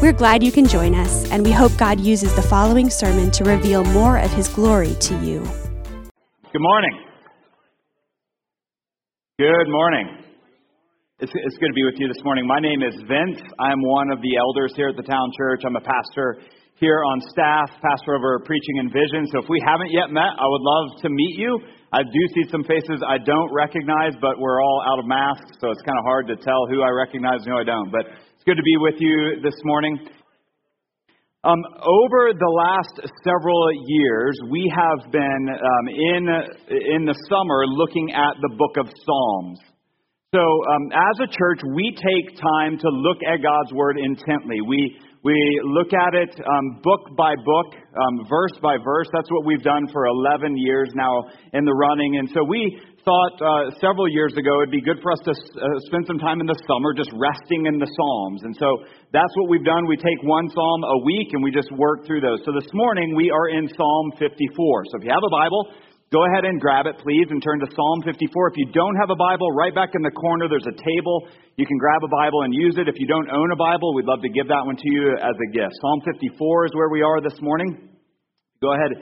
We're glad you can join us, and we hope God uses the following sermon to reveal more of His glory to you. Good morning. Good morning. It's, it's good to be with you this morning. My name is Vince. I'm one of the elders here at the town church. I'm a pastor here on staff, pastor over preaching and vision. So if we haven't yet met, I would love to meet you. I do see some faces I don't recognize, but we're all out of masks, so it's kind of hard to tell who I recognize and who I don't. But good to be with you this morning. Um, over the last several years, we have been um, in in the summer looking at the Book of Psalms. So, um, as a church, we take time to look at God's Word intently. We we look at it um, book by book, um, verse by verse. That's what we've done for 11 years now in the running. And so we thought uh, several years ago it'd be good for us to uh, spend some time in the summer just resting in the Psalms. And so that's what we've done. We take one Psalm a week and we just work through those. So this morning we are in Psalm 54. So if you have a Bible, go ahead and grab it, please, and turn to Psalm 54. If you don't have a Bible, right back in the corner there's a table. You can grab a Bible and use it. If you don't own a Bible, we'd love to give that one to you as a gift. Psalm 54 is where we are this morning. Go ahead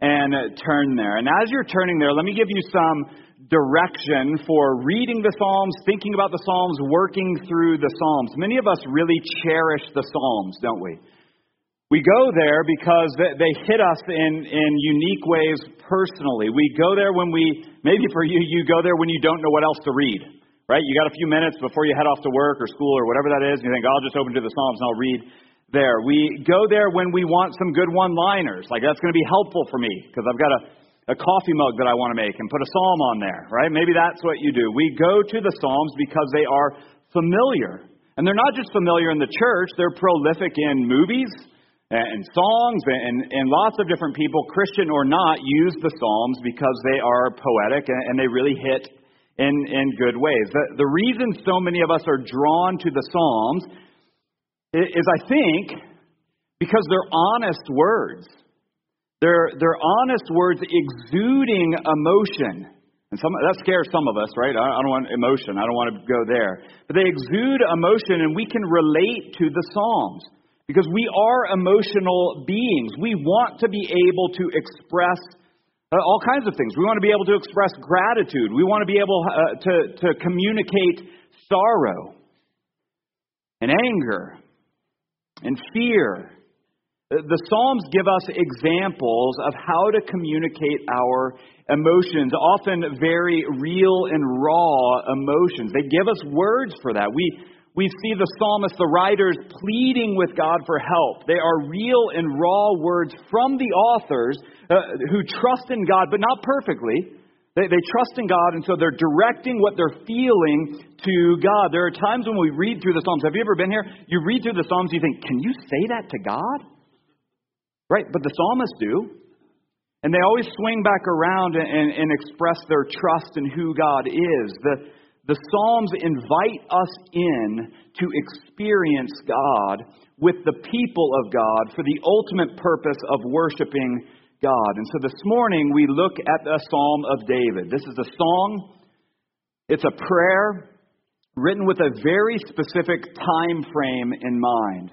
and turn there. And as you're turning there, let me give you some direction for reading the Psalms, thinking about the Psalms, working through the Psalms. Many of us really cherish the Psalms, don't we? We go there because they hit us in, in unique ways personally. We go there when we, maybe for you, you go there when you don't know what else to read, right? You got a few minutes before you head off to work or school or whatever that is, and you think, oh, I'll just open to the Psalms and I'll read there. We go there when we want some good one liners. Like, that's going to be helpful for me because I've got a a coffee mug that I want to make and put a psalm on there, right? Maybe that's what you do. We go to the psalms because they are familiar. And they're not just familiar in the church, they're prolific in movies Uh, and songs and, and lots of different people, Christian or not, use the psalms because they are poetic and, and they really hit in, in good ways. The, the reason so many of us are drawn to the psalms is, is, I think, because they're honest words. They're, they're honest words exuding emotion. And some, that scares some of us, right? I, I don't want emotion. I don't want to go there. But they exude emotion, and we can relate to the Psalms because we are emotional beings. We want to be able to express uh, all kinds of things. We want to be able to express gratitude. We want to be able uh, to, to communicate sorrow and anger and fear the Psalms give us examples of how to communicate our emotions, often very real and raw emotions. They give us words for that. We, we see the psalmist, the writers, pleading with God for help. They are real and raw words from the authors uh, who trust in God, but not perfectly. They, they trust in God, and so they're directing what they're feeling to God. There are times when we read through the Psalms. Have you ever been here? You read through the Psalms, you think, can you say that to God? Right, but the psalmists do. And they always swing back around and, and, express their trust in who God is. The, the Psalms invite us in to experience God with the people of God for the ultimate purpose of worshiping God. And so this morning we look at the Psalm of David. This is a song, it's a prayer written with a very specific time frame in mind.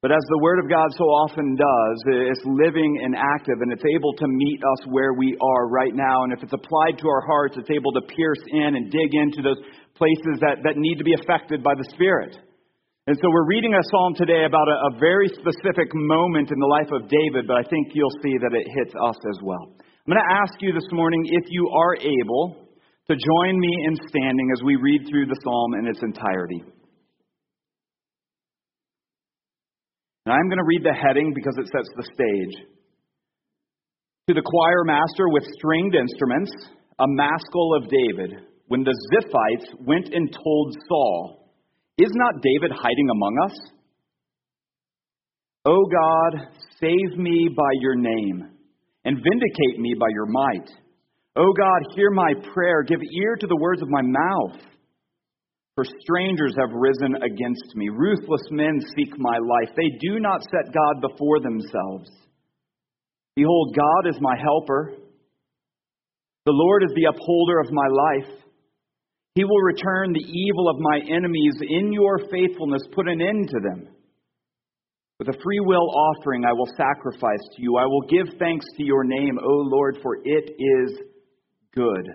But as the Word of God so often does, it's living and active, and it's able to meet us where we are right now. And if it's applied to our hearts, it's able to pierce in and dig into those places that, that need to be affected by the Spirit. And so we're reading a psalm today about a, a very specific moment in the life of David, but I think you'll see that it hits us as well. I'm going to ask you this morning if you are able to join me in standing as we read through the psalm in its entirety. And I'm going to read the heading because it sets the stage. To the choir master with stringed instruments, a maskil of David, when the Ziphites went and told Saul, Is not David hiding among us? O God, save me by your name, and vindicate me by your might. O God, hear my prayer. Give ear to the words of my mouth. For strangers have risen against me. Ruthless men seek my life. They do not set God before themselves. Behold, God is my helper. The Lord is the upholder of my life. He will return the evil of my enemies. In your faithfulness, put an end to them. With a free will offering, I will sacrifice to you. I will give thanks to your name, O Lord, for it is good.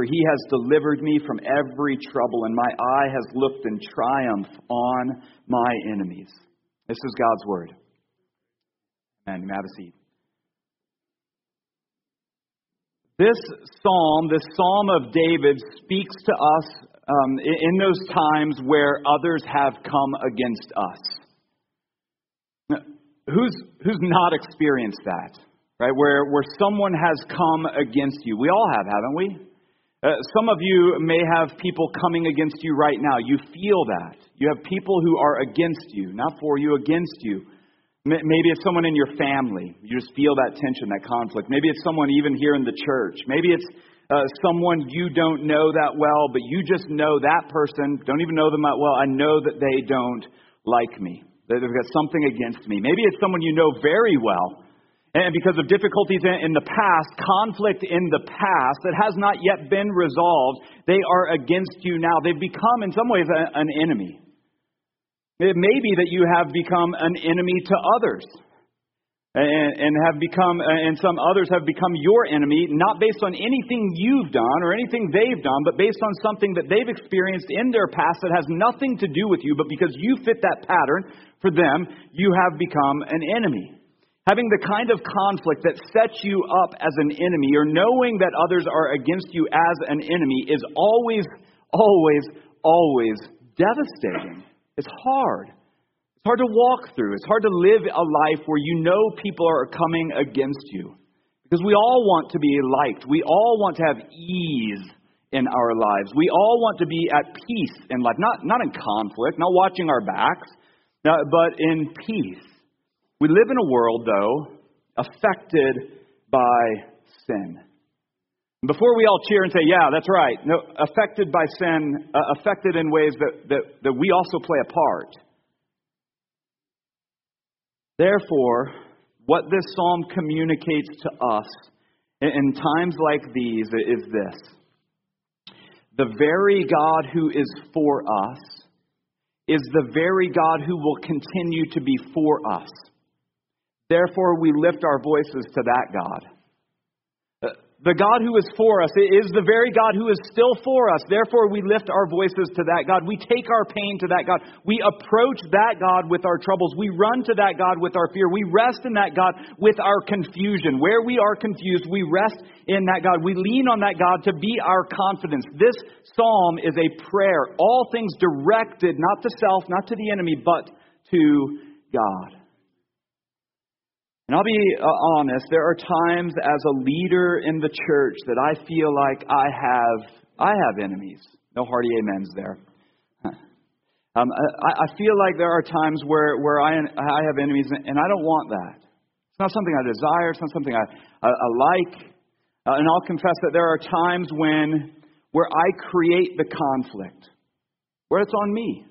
For he has delivered me from every trouble, and my eye has looked in triumph on my enemies. This is God's word. And you may have a seat. This psalm, this psalm of David, speaks to us um, in those times where others have come against us. Who's, who's not experienced that? Right? Where, where someone has come against you. We all have, haven't we? Uh, some of you may have people coming against you right now. You feel that. You have people who are against you, not for you, against you. Maybe it's someone in your family. You just feel that tension, that conflict. Maybe it's someone even here in the church. Maybe it's uh, someone you don't know that well, but you just know that person, don't even know them that well. I know that they don't like me. They've got something against me. Maybe it's someone you know very well, and because of difficulties in the past, conflict in the past that has not yet been resolved, they are against you now. They've become, in some ways, an enemy. It may be that you have become an enemy to others. And, and have become, and some others have become your enemy, not based on anything you've done or anything they've done, but based on something that they've experienced in their past that has nothing to do with you, but because you fit that pattern for them, you have become an enemy. Having the kind of conflict that sets you up as an enemy, or knowing that others are against you as an enemy, is always, always, always devastating. It's hard. It's hard to walk through. It's hard to live a life where you know people are coming against you. Because we all want to be liked. We all want to have ease in our lives. We all want to be at peace in life, not, not in conflict, not watching our backs, but in peace. We live in a world, though, affected by sin. Before we all cheer and say, yeah, that's right, no, affected by sin, uh, affected in ways that, that, that we also play a part. Therefore, what this psalm communicates to us in times like these is this the very God who is for us is the very God who will continue to be for us. Therefore, we lift our voices to that God. Uh, the God who is for us is the very God who is still for us. Therefore, we lift our voices to that God. We take our pain to that God. We approach that God with our troubles. We run to that God with our fear. We rest in that God with our confusion. Where we are confused, we rest in that God. We lean on that God to be our confidence. This psalm is a prayer, all things directed not to self, not to the enemy, but to God. And I'll be uh, honest, there are times as a leader in the church that I feel like I have I have enemies. No hearty amens there. Um, I, I feel like there are times where, where I, I have enemies, and I don't want that. It's not something I desire. It's not something I, I, I like. Uh, and I'll confess that there are times when where I create the conflict, where it's on me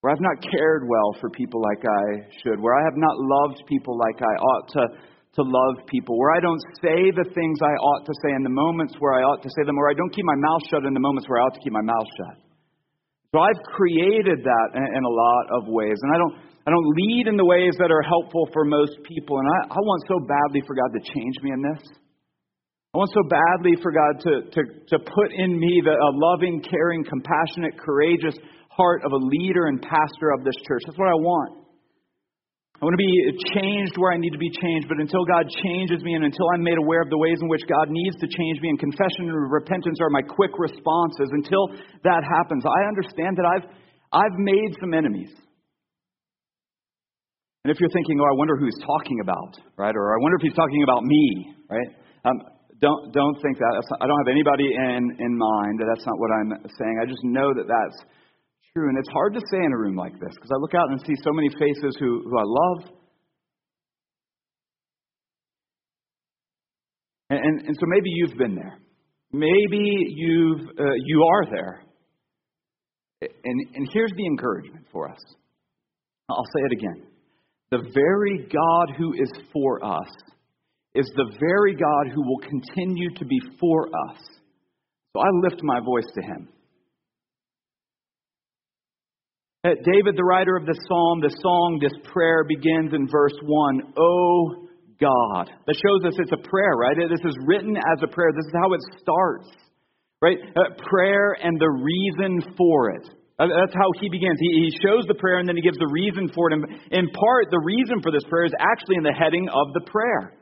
where I've not cared well for people like I should, where I have not loved people like I ought to, to love people, where I don't say the things I ought to say in the moments where I ought to say them, or I don't keep my mouth shut in the moments where I ought to keep my mouth shut. So I've created that in, in a lot of ways, and I don't, I don't lead in the ways that are helpful for most people, and I, I want so badly for God to change me in this. I want so badly for God to, to, to put in me the, a loving, caring, compassionate, courageous, heart of a leader and pastor of this church. That's what I want. I want to be changed where I need to be changed, but until God changes me and until I'm made aware of the ways in which God needs to change me, and confession and repentance are my quick responses, until that happens, I understand that I've, I've made some enemies. And if you're thinking, oh, I wonder who he's talking about, right? Or I wonder if he's talking about me, right? Um, don't, don't think that. Not, I don't have anybody in, in mind. That that's not what I'm saying. I just know that that's true. And it's hard to say in a room like this because I look out and see so many faces who, who I love. And, and, and so maybe you've been there. Maybe you've, uh, you are there. And, and here's the encouragement for us. I'll say it again. The very God who is for us is the very God who will continue to be for us. So I lift my voice to him. Uh, David, the writer of the psalm, the song, this prayer begins in verse 1. Oh God. That shows us it's a prayer, right? This is written as a prayer. This is how it starts, right? Uh, prayer and the reason for it. Uh, that's how he begins. He, he shows the prayer and then he gives the reason for it. And in part, the reason for this prayer is actually in the heading of the prayer.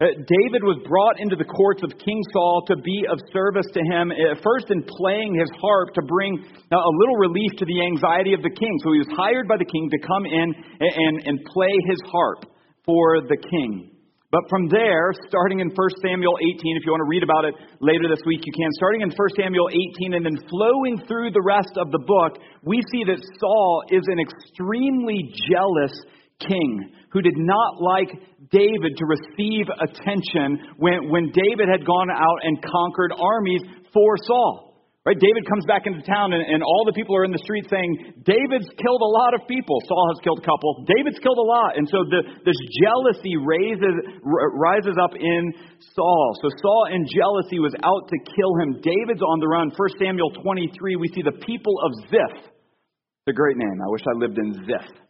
Uh, David was brought into the courts of King Saul to be of service to him, uh, first in playing his harp to bring uh, a little relief to the anxiety of the king. So he was hired by the king to come in and, and play his harp for the king. But from there, starting in 1 Samuel 18, if you want to read about it later this week, you can. Starting in 1 Samuel 18 and then flowing through the rest of the book, we see that Saul is an extremely jealous king who did not like David to receive attention when, when David had gone out and conquered armies for Saul. Right? David comes back into town, and, and all the people are in the street saying, David's killed a lot of people. Saul has killed a couple. David's killed a lot. And so the, this jealousy raises, rises up in Saul. So Saul, in jealousy, was out to kill him. David's on the run. 1 Samuel 23, we see the people of Ziph. It's a great name. I wish I lived in Ziph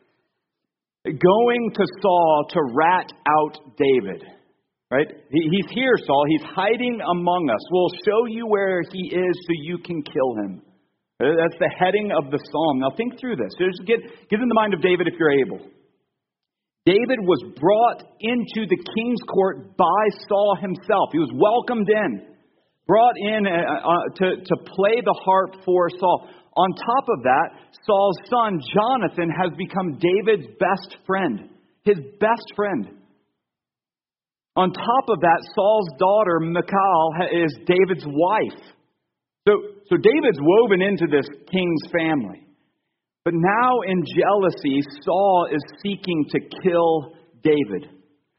going to Saul to rat out David. Right? He's here, Saul. He's hiding among us. We'll show you where he is so you can kill him. That's the heading of the psalm. Now think through this. Just get, get in the mind of David if you're able. David was brought into the king's court by Saul himself. He was welcomed in, brought in uh, uh, to, to play the harp for Saul. On top of that, Saul's son, Jonathan, has become David's best friend. His best friend. On top of that, Saul's daughter, Michal, is David's wife. So, so David's woven into this king's family. But now, in jealousy, Saul is seeking to kill David.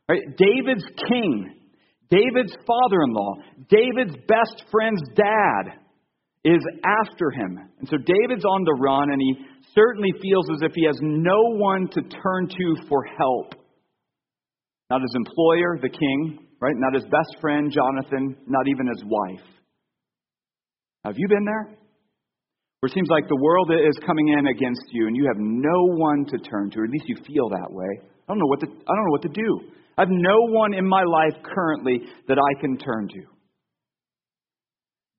Right? David's king, David's father in law, David's best friend's dad is after him. And so David's on the run, and he certainly feels as if he has no one to turn to for help. Not his employer, the king, right? Not his best friend, Jonathan, not even his wife. Have you been there? Where it seems like the world is coming in against you and you have no one to turn to, or at least you feel that way. I don't know what to, I don't know what to do. I have no one in my life currently that I can turn to.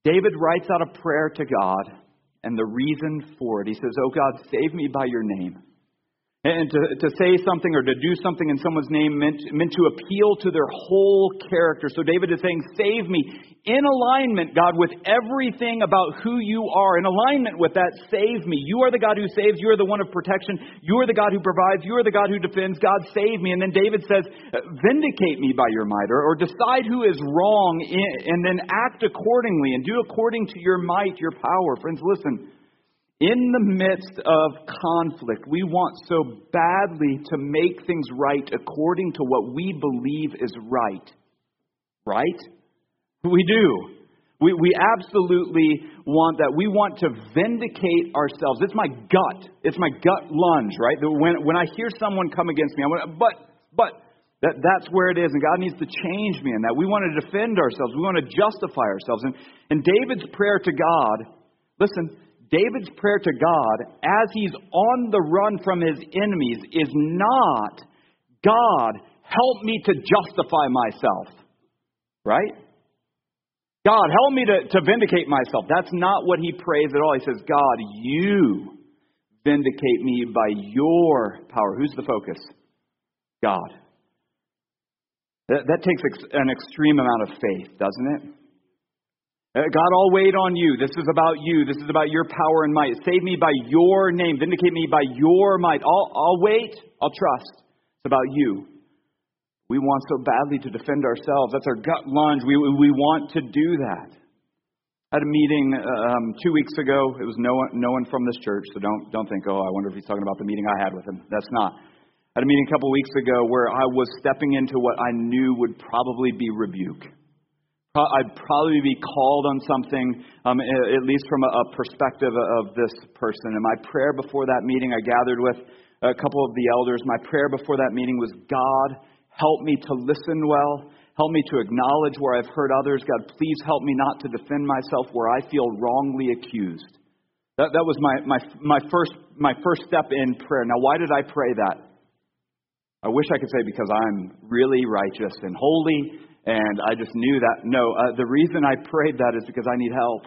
David writes out a prayer to God, and the reason for it, he says, Oh God, save me by your name. And to, to say something or to do something in someone's name meant, meant to appeal to their whole character. So David is saying, Save me in alignment, God, with everything about who you are. In alignment with that, save me. You are the God who saves. You are the one of protection. You are the God who provides. You are the God who defends. God, save me. And then David says, Vindicate me by your might, or, or decide who is wrong, in, and then act accordingly and do according to your might, your power. Friends, listen. In the midst of conflict, we want so badly to make things right according to what we believe is right. Right? We do. We, we absolutely want that. We want to vindicate ourselves. It's my gut. It's my gut lunge, right? When, when I hear someone come against me, I want, but, but, that, that's where it is, and God needs to change me in that. We want to defend ourselves. We want to justify ourselves. And, and David's prayer to God, listen, David's prayer to God as he's on the run from his enemies is not, God, help me to justify myself. Right? God, help me to, to vindicate myself. That's not what he prays at all. He says, God, you vindicate me by your power. Who's the focus? God. That, that takes an extreme amount of faith, doesn't it? Uh, God, I'll wait on you. This is about you. This is about your power and might. Save me by your name. Vindicate me by your might. I'll, I'll wait. I'll trust. It's about you. We want so badly to defend ourselves. That's our gut lunge. We, we want to do that. I had a meeting um, two weeks ago. It was no one, no one from this church, so don't don't think, oh, I wonder if he's talking about the meeting I had with him. That's not. I had a meeting a couple weeks ago where I was stepping into what I knew would probably be rebuke. I'd probably be called on something, um, at least from a, perspective of this person. And my prayer before that meeting, I gathered with a couple of the elders. My prayer before that meeting was God, help me to listen well. Help me to acknowledge where I've hurt others. God, please help me not to defend myself where I feel wrongly accused. That, that was my, my, my, first, my first step in prayer. Now, why did I pray that? I wish I could say because I'm really righteous and holy and I just knew that. No, uh, the reason I prayed that is because I need help.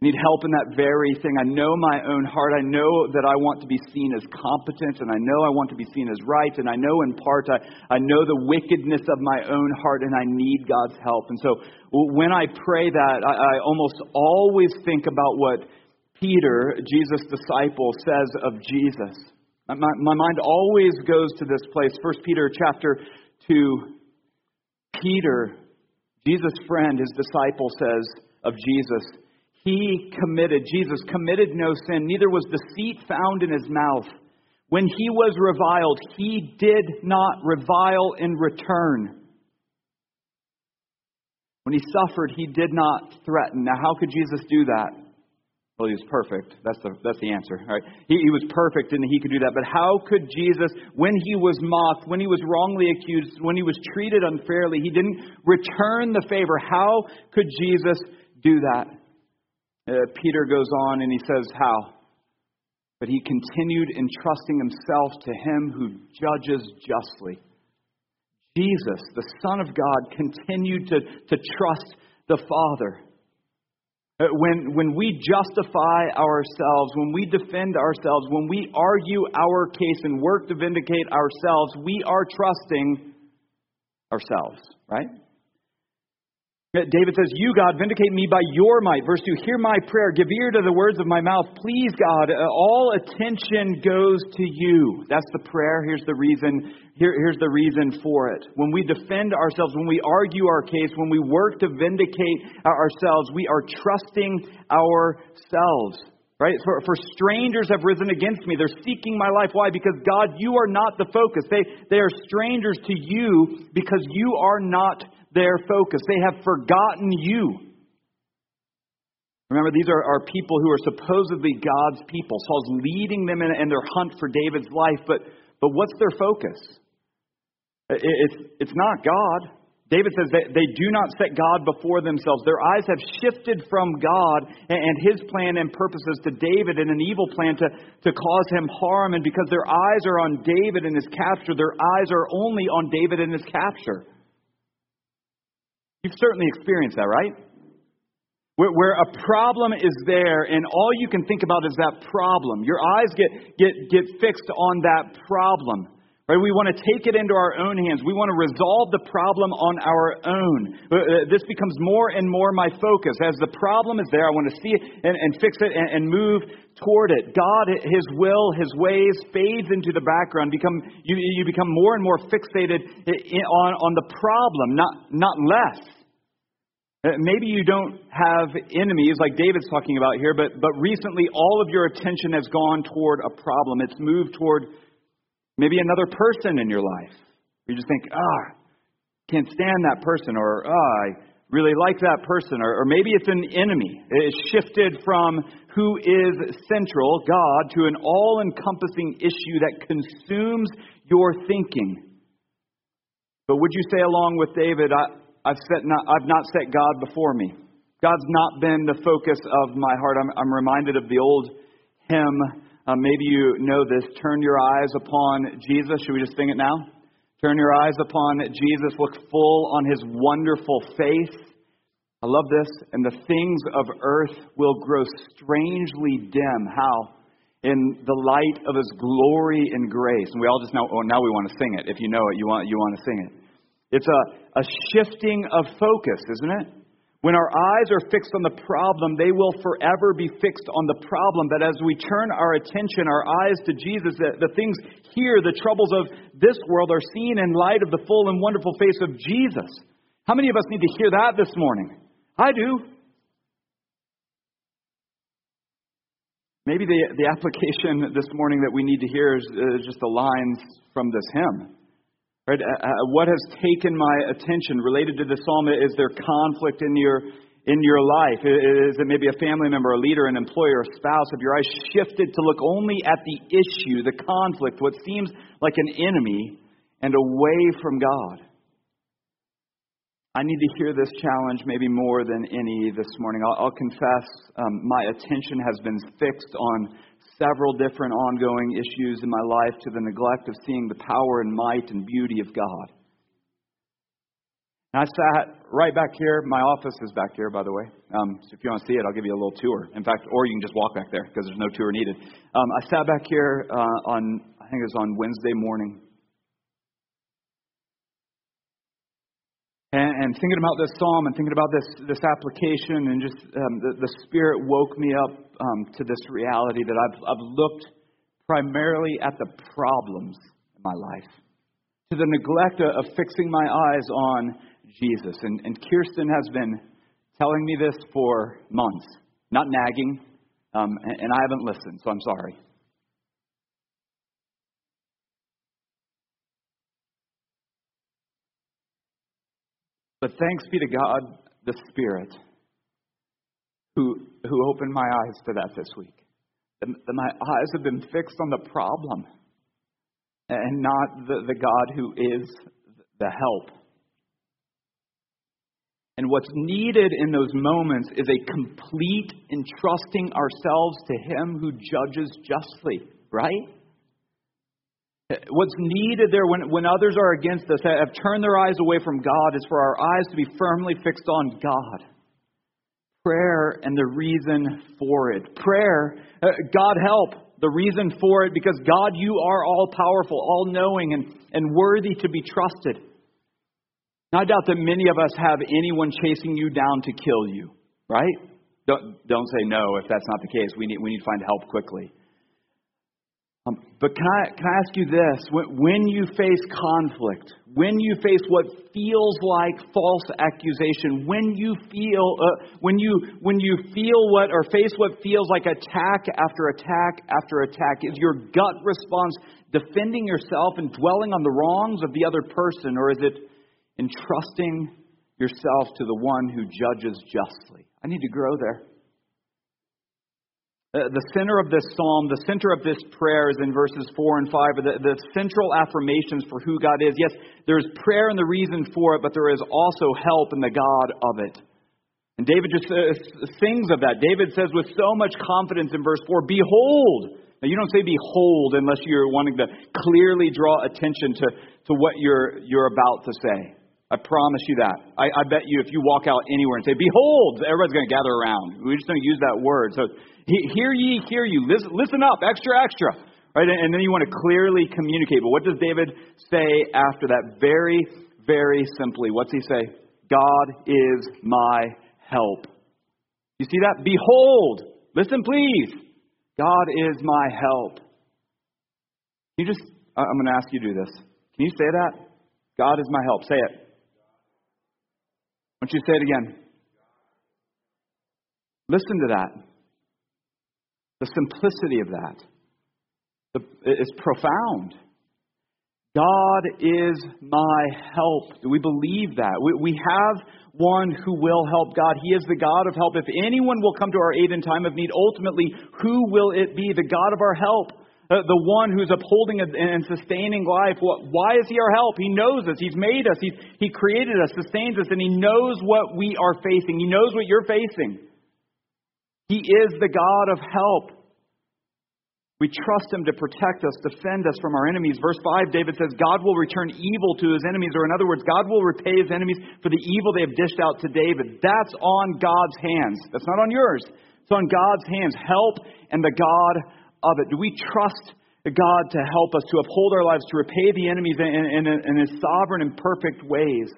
I need help in that very thing. I know my own heart. I know that I want to be seen as competent, and I know I want to be seen as right, and I know in part I, I know the wickedness of my own heart, and I need God's help. And so when I pray that, I, I almost always think about what Peter, Jesus' disciple, says of Jesus. My, my mind always goes to this place. First Peter chapter 2 Peter, Jesus' friend, his disciple, says of Jesus, He committed, Jesus committed no sin, neither was deceit found in his mouth. When he was reviled, he did not revile in return. When he suffered, he did not threaten. Now, how could Jesus do that? Well, he was perfect. That's the, that's the answer. Right? He, he was perfect and he could do that. But how could Jesus, when he was mocked, when he was wrongly accused, when he was treated unfairly, he didn't return the favor? How could Jesus do that? Uh, Peter goes on and he says, How? But he continued entrusting himself to him who judges justly. Jesus, the Son of God, continued to, to trust the Father. Uh, when, when we justify ourselves, when we defend ourselves, when we argue our case and work to vindicate ourselves, we are trusting ourselves, right? David says, You, God, vindicate me by your might. Verse 2 Hear my prayer. Give ear to the words of my mouth. Please, God, uh, all attention goes to you. That's the prayer. Here's the reason. Here, here's the reason for it. When we defend ourselves, when we argue our case, when we work to vindicate ourselves, we are trusting ourselves. Right? For, for strangers have risen against me. They're seeking my life. Why? Because God, you are not the focus. They, they are strangers to you because you are not their focus. They have forgotten you. Remember, these are, are people who are supposedly God's people. Saul's leading them in, in their hunt for David's life, but, but what's their focus? It, it's, it's not God. David says that they do not set God before themselves. Their eyes have shifted from God and his plan and purposes to David and an evil plan to, to cause him harm. And because their eyes are on David and his capture, their eyes are only on David and his capture. You've certainly experienced that, right? Where, where, a problem is there and all you can think about is that problem. Your eyes get, get, get fixed on that problem. Right? We want to take it into our own hands. We want to resolve the problem on our own. Uh, uh, this becomes more and more my focus. As the problem is there, I want to see it and, and fix it and, and move toward it. God, His will, His ways fades into the background. Become, you, you become more and more fixated on, on the problem, not, not less. Uh, maybe you don't have enemies like David's talking about here, but, but recently all of your attention has gone toward a problem. It's moved toward Maybe another person in your life. You just think, ah, can't stand that person, or ah, I really like that person, or, or maybe it's an enemy. It's shifted from who is central, God, to an all encompassing issue that consumes your thinking. But would you say, along with David, I, have set not, I've not set God before me? God's not been the focus of my heart. I'm, I'm reminded of the old hymn uh, maybe you know this. Turn your eyes upon Jesus. Should we just sing it now? Turn your eyes upon Jesus. Look full on his wonderful face. I love this. And the things of earth will grow strangely dim. How? In the light of his glory and grace. And we all just now, oh, now we want to sing it. If you know it, you want, you want to sing it. It's a, a shifting of focus, isn't it? When our eyes are fixed on the problem, they will forever be fixed on the problem. But as we turn our attention, our eyes to Jesus, the, the things here, the troubles of this world, are seen in light of the full and wonderful face of Jesus. How many of us need to hear that this morning? I do. Maybe the, the application this morning that we need to hear is, is just the lines from this hymn. Right? Uh, uh, what has taken my attention related to the psalm is there conflict in your in your life? Is it maybe a family member, a leader, an employer, a spouse? Have your eyes shifted to look only at the issue, the conflict, what seems like an enemy, and away from God? I need to hear this challenge maybe more than any this morning. I'll, I'll confess um, my attention has been fixed on several different ongoing issues in my life to the neglect of seeing the power and might and beauty of God. And I sat right back here. My office is back here, by the way. Um, so if you want to see it, I'll give you a little tour. In fact, or you can just walk back there because there's no tour needed. Um, I sat back here uh, on, I think it was on Wednesday morning. And, and, thinking about this psalm and thinking about this, this application, and just um, the, the Spirit woke me up um, to this reality that I've, I've looked primarily at the problems in my life, to the neglect of fixing my eyes on Jesus. And, and Kirsten has been telling me this for months, not nagging, um, and, and I haven't listened, so I'm sorry. But thanks be to God, the Spirit, who, who opened my eyes to that this week. My eyes have been fixed on the problem and not the, the God who is the help. And what's needed in those moments is a complete entrusting ourselves to Him who judges justly, right? What's needed there when, when others are against us, have turned their eyes away from God, is for our eyes to be firmly fixed on God. Prayer and the reason for it. Prayer, uh, God help, the reason for it, because God, you are all powerful, all knowing, and, and worthy to be trusted. Now, I doubt that many of us have anyone chasing you down to kill you, right? Don't, don't say no if that's not the case. We need, we need to find help quickly. Um, but can I, can I ask you this? When, when you face conflict, when you face what feels like false accusation, when you feel, uh, when you, when you feel what, or face what feels like attack after attack after attack, is your gut response defending yourself and dwelling on the wrongs of the other person, or is it entrusting yourself to the one who judges justly. I need to grow there. Uh, the center of this psalm, the center of this prayer is in verses 4 and 5, the, the central affirmations for who God is. Yes, there's prayer and the reason for it, but there is also help in the God of it. And David just uh, sings of that. David says with so much confidence in verse 4, Behold! Now, you don't say behold unless you're wanting to clearly draw attention to, to what you're, you're about to say. I promise you that. I, I bet you if you walk out anywhere and say, Behold, everybody's going to gather around. We just don't use that word. So, hear ye, hear you. Listen, listen up, extra, extra. Right? And, then you want to clearly communicate. But what does David say after that? Very, very simply. What's he say? God is my help. You see that? Behold, listen please. God is my help. You just, I'm going to ask you to do this. Can you say that? God is my help. Say it. Why don't you say it again? Listen to that. The simplicity of that is profound. God is my help. Do we believe that? We, we have one who will help God. He is the God of help. If anyone will come to our aid in time of need, ultimately, who will it be? The God of our help. Uh, the one who's upholding and sustaining life. Why is He our help? He knows us. He's made us. He's, he created us, sustains us, and He knows what we are facing. He knows what you're facing. He is the God of help. We trust Him to protect us, defend us from our enemies. Verse 5, David says, God will return evil to His enemies, or in other words, God will repay His enemies for the evil they have dished out to David. That's on God's hands. That's not on yours. It's on God's hands. Help and the God of it? Do we trust God to help us, to uphold our lives, to repay the enemies in, in, in His sovereign and perfect ways?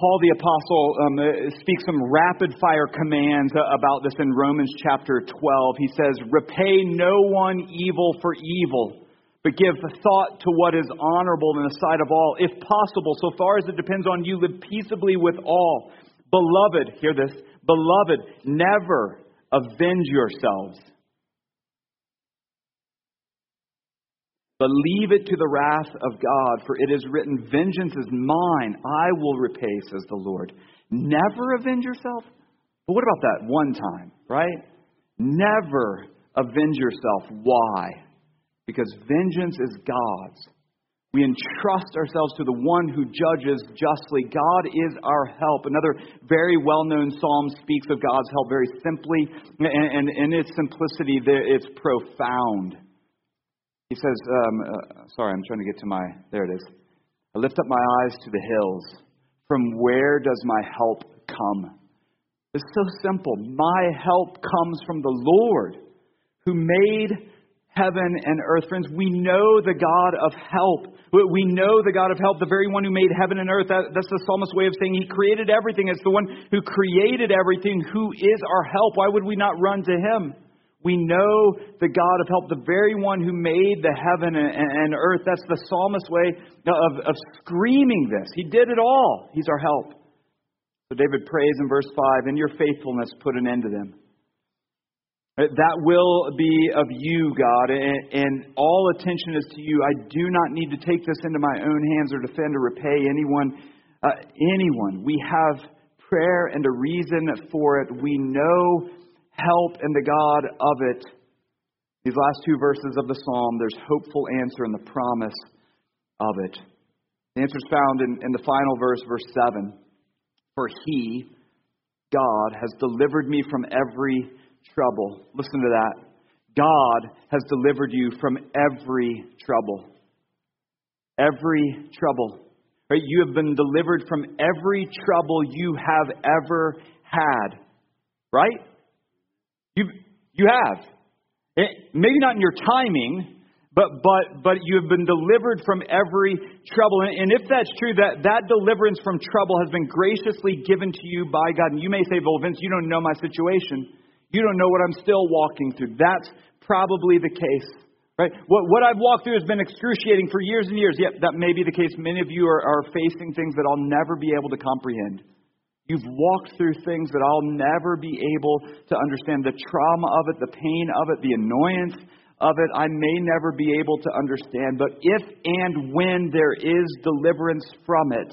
Paul the Apostle um, uh, speaks some rapid fire commands about this in Romans chapter 12. He says, Repay no one evil for evil, but give thought to what is honorable in the sight of all. If possible, so far as it depends on you, live peaceably with all. Beloved, hear this, beloved, never avenge yourselves. But leave it to the wrath of God, for it is written, Vengeance is mine, I will repay, says the Lord. Never avenge yourself? But what about that one time, right? Never avenge yourself. Why? Because vengeance is God's. We entrust ourselves to the one who judges justly. God is our help. Another very well known psalm speaks of God's help very simply, and in its simplicity, it's profound. He says, um, uh, sorry, I'm trying to get to my, there it is. I lift up my eyes to the hills. From where does my help come? It's so simple. My help comes from the Lord who made heaven and earth. Friends, we know the God of help. We know the God of help, the very one who made heaven and earth. That, that's the psalmist's way of saying he created everything. It's the one who created everything who is our help. Why would we not run to him? We know the God of help, the very one who made the heaven and earth. That's the psalmist's way of, of screaming this. He did it all. He's our help. So David prays in verse 5 In your faithfulness, put an end to them. That will be of you, God, and all attention is to you. I do not need to take this into my own hands or defend or repay anyone. Uh, anyone. We have prayer and a reason for it. We know help and the God of it. These last two verses of the psalm, there's hopeful answer in the promise of it. The answer is found in, in the final verse, verse 7. For he, God, has delivered me from every trouble. Listen to that. God has delivered you from every trouble. Every trouble. Right? You have been delivered from every trouble you have ever had. Right? You, you have. It, maybe not in your timing, but, but, but you have been delivered from every trouble. And, and if that's true, that, that deliverance from trouble has been graciously given to you by God. And you may say, well, Vince, you don't know my situation. You don't know what I'm still walking through. That's probably the case. Right? What, what I've walked through has been excruciating for years and years. Yet, that may be the case. Many of you are, are facing things that I'll never be able to comprehend. You've walked through things that I'll never be able to understand. The trauma of it, the pain of it, the annoyance of it, I may never be able to understand. But if and when there is deliverance from it,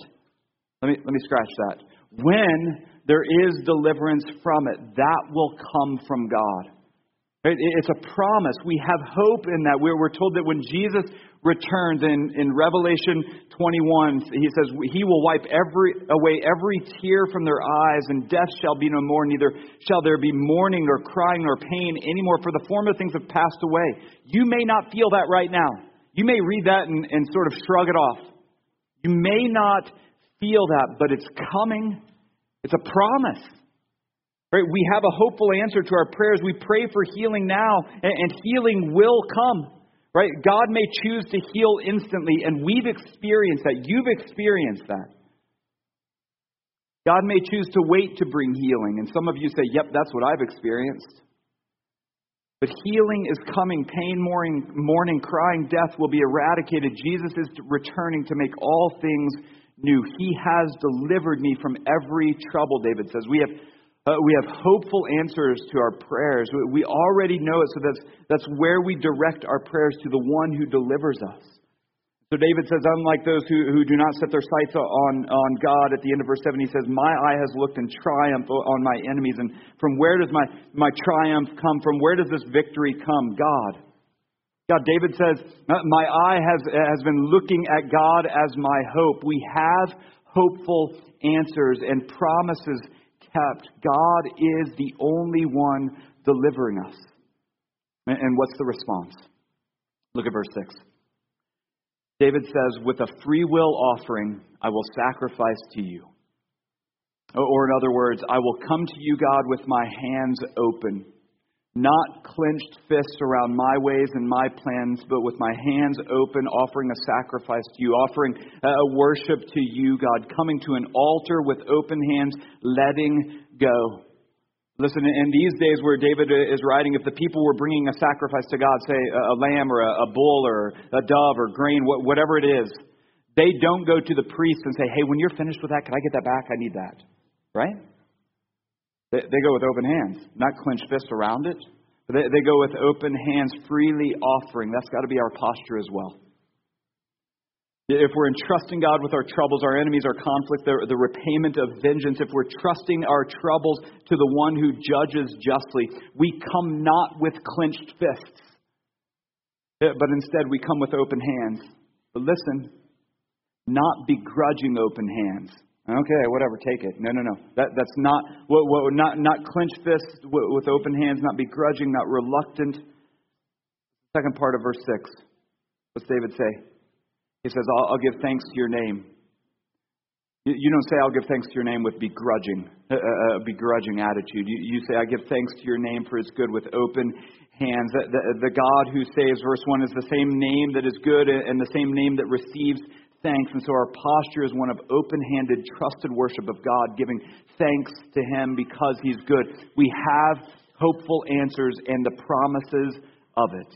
let me, let me scratch that. When there is deliverance from it, that will come from God. It's a promise. We have hope in that. We're, we're told that when Jesus returns in, in Revelation 21, he says, He will wipe every, away every tear from their eyes, and death shall be no more, neither shall there be mourning, or crying, or pain anymore, for the former things have passed away. You may not feel that right now. You may read that and, and sort of shrug it off. You may not feel that, but it's coming. It's a promise. Right? We have a hopeful answer to our prayers. We pray for healing now, and, and healing will come. Right? God may choose to heal instantly, and we've experienced that. You've experienced that. God may choose to wait to bring healing, and some of you say, Yep, that's what I've experienced. But healing is coming. Pain, mourning, mourning, crying, death will be eradicated. Jesus is returning to make all things new. He has delivered me from every trouble, David says. We have uh, we have hopeful answers to our prayers. We already know it, so that's, that's where we direct our prayers to the one who delivers us. So David says, unlike those who, who do not set their sights on, on God, at the end of verse 7, he says, My eye has looked in triumph on my enemies. And from where does my, my triumph come? From where does this victory come? God. God, David says, My eye has, has been looking at God as my hope. We have hopeful answers and promises kept. God is the only one delivering us. And what's the response? Look at verse 6. David says, With a free will offering, I will sacrifice to you. Or, in other words, I will come to you, God, with my hands open not clenched fists around my ways and my plans, but with my hands open, offering a sacrifice to you, offering uh, a worship to you, God, coming to an altar with open hands, letting go. Listen, in these days where David uh, is writing, if the people were bringing a sacrifice to God, say a lamb or a bull or a dove or grain, whatever it is, they don't go to the priest and say, hey, when you're finished with that, can I get that back? I need that. Right? They, they go with open hands, not clenched fists around it. But they, they go with open hands, freely offering. That's got to be our posture as well. If we're entrusting God with our troubles, our enemies, our conflict, the, the repayment of vengeance, if we're trusting our troubles to the one who judges justly, we come not with clenched fists, eh, but instead we come with open hands. But listen, not begrudging open hands. Okay, whatever, take it. No, no, no. That, that's not, what, what, not, not clenched fists with open hands, not begrudging, not reluctant. Second part of verse 6. What's David say? He says, I'll, I'll give thanks to your name. You, don't say, I'll give thanks to your name with begrudging, a, a, a begrudging attitude. You, you, say, I give thanks to your name for its good with open hands. The, the, the God who saves, verse 1, is the same name that is good and the same name that receives thanks. And so our posture is one of open handed, trusted worship of God, giving thanks to Him because He's good. We have hopeful answers and the promises of it.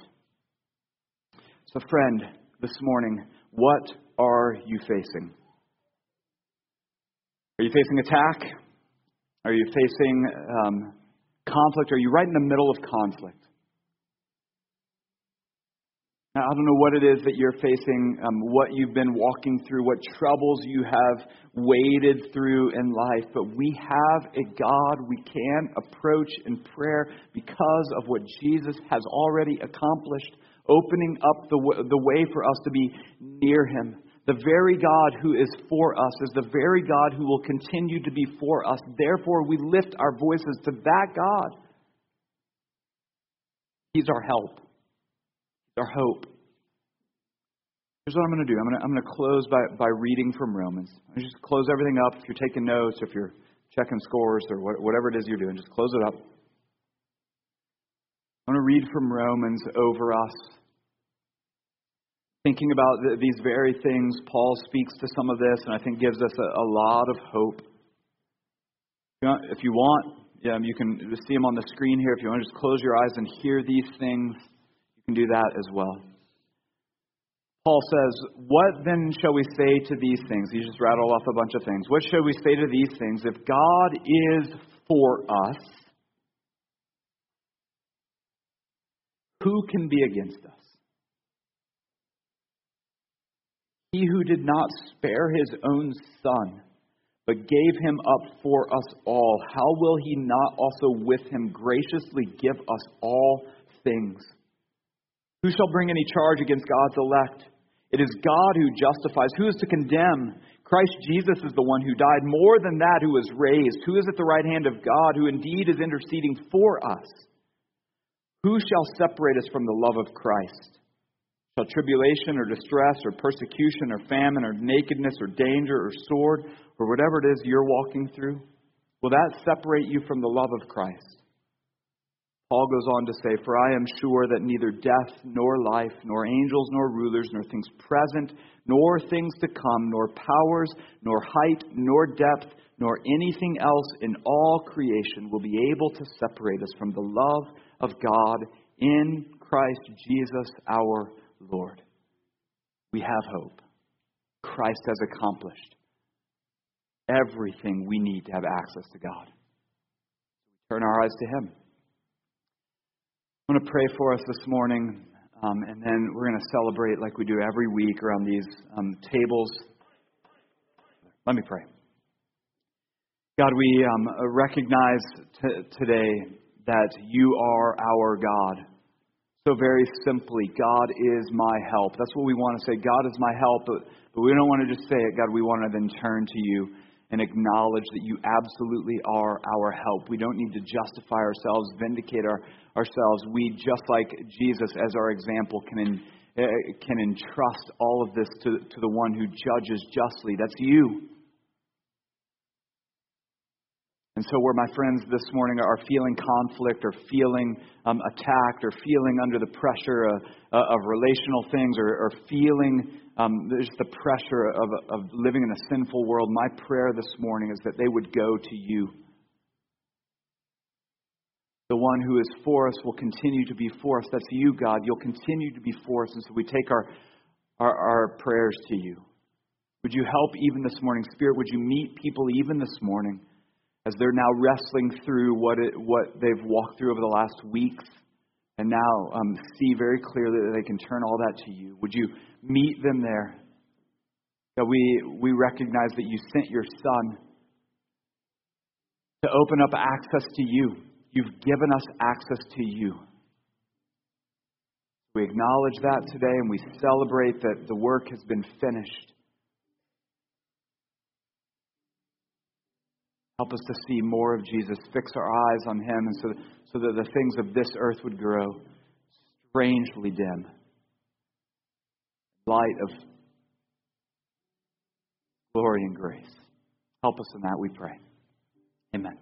So, friend, this morning, what are you facing? Are you facing attack? Are you facing um, conflict? Are you right in the middle of conflict? Now, I don't know what it is that you're facing, um, what you've been walking through, what troubles you have waded through in life, but we have a God we can approach in prayer because of what Jesus has already accomplished, opening up the, w- the way for us to be near Him. The very God who is for us is the very God who will continue to be for us. Therefore, we lift our voices to that God. He's our help our hope. Here's what I'm going to do. I'm going to, I'm going to close by, by reading from Romans. I just close everything up. If you're taking notes, if you're checking scores, or whatever it is you're doing, just close it up. I'm going to read from Romans over us. Thinking about the, these very things, Paul speaks to some of this, and I think gives us a, a lot of hope. If you want, yeah, you can see them on the screen here. If you want to just close your eyes and hear these things, you can do that as well. Paul says, What then shall we say to these things? He just rattled off a bunch of things. What shall we say to these things? If God is for us, who can be against us? He who did not spare his own son, but gave him up for us all, how will he not also with him graciously give us all things? Who shall bring any charge against God's elect? It is God who justifies. Who is to condemn? Christ Jesus is the one who died. More than that, who was raised. Who is at the right hand of God, who indeed is interceding for us? Who shall separate us from the love of Christ? Shall tribulation or distress or persecution or famine or nakedness or danger or sword or whatever it is you're walking through? Will that separate you from the love of Christ? Paul goes on to say, For I am sure that neither death, nor life, nor angels, nor rulers, nor things present, nor things to come, nor powers, nor height, nor depth, nor anything else in all creation will be able to separate us from the love of God in Christ Jesus our Lord. We have hope. Christ has accomplished everything we need to have access to God. Turn our eyes to Him. I'm going to pray for us this morning, um, and then we're going to celebrate like we do every week around these um, tables. Let me pray. God, we um, recognize t- today that you are our God. So, very simply, God is my help. That's what we want to say. God is my help, but, but we don't want to just say it, God. We want to then turn to you and acknowledge that you absolutely are our help. We don't need to justify ourselves, vindicate our, ourselves. We, just like Jesus as our example, can, in, uh, can entrust all of this to, to the one who judges justly. That's you. And so, where my friends this morning are feeling conflict or feeling um, attacked or feeling under the pressure of, uh, of relational things or, or feeling um, there's the pressure of, of living in a sinful world, my prayer this morning is that they would go to you. The one who is for us will continue to be for us. That's you, God. You'll continue to be for us. And so we take our, our, our prayers to you. Would you help even this morning? Spirit, would you meet people even this morning as they're now wrestling through what, it, what they've walked through over the last weeks and now um, see very clearly that they can turn all that to you. Would you meet them there? That we, we recognize that you sent your Son to open up access to you. You've given us access to you. We acknowledge that today and we celebrate that the work has been finished. Help us to see more of Jesus. Fix our eyes on him and so, so that the things of this earth would grow strangely dim. Light of glory and grace. Help us in that, we pray. Amen.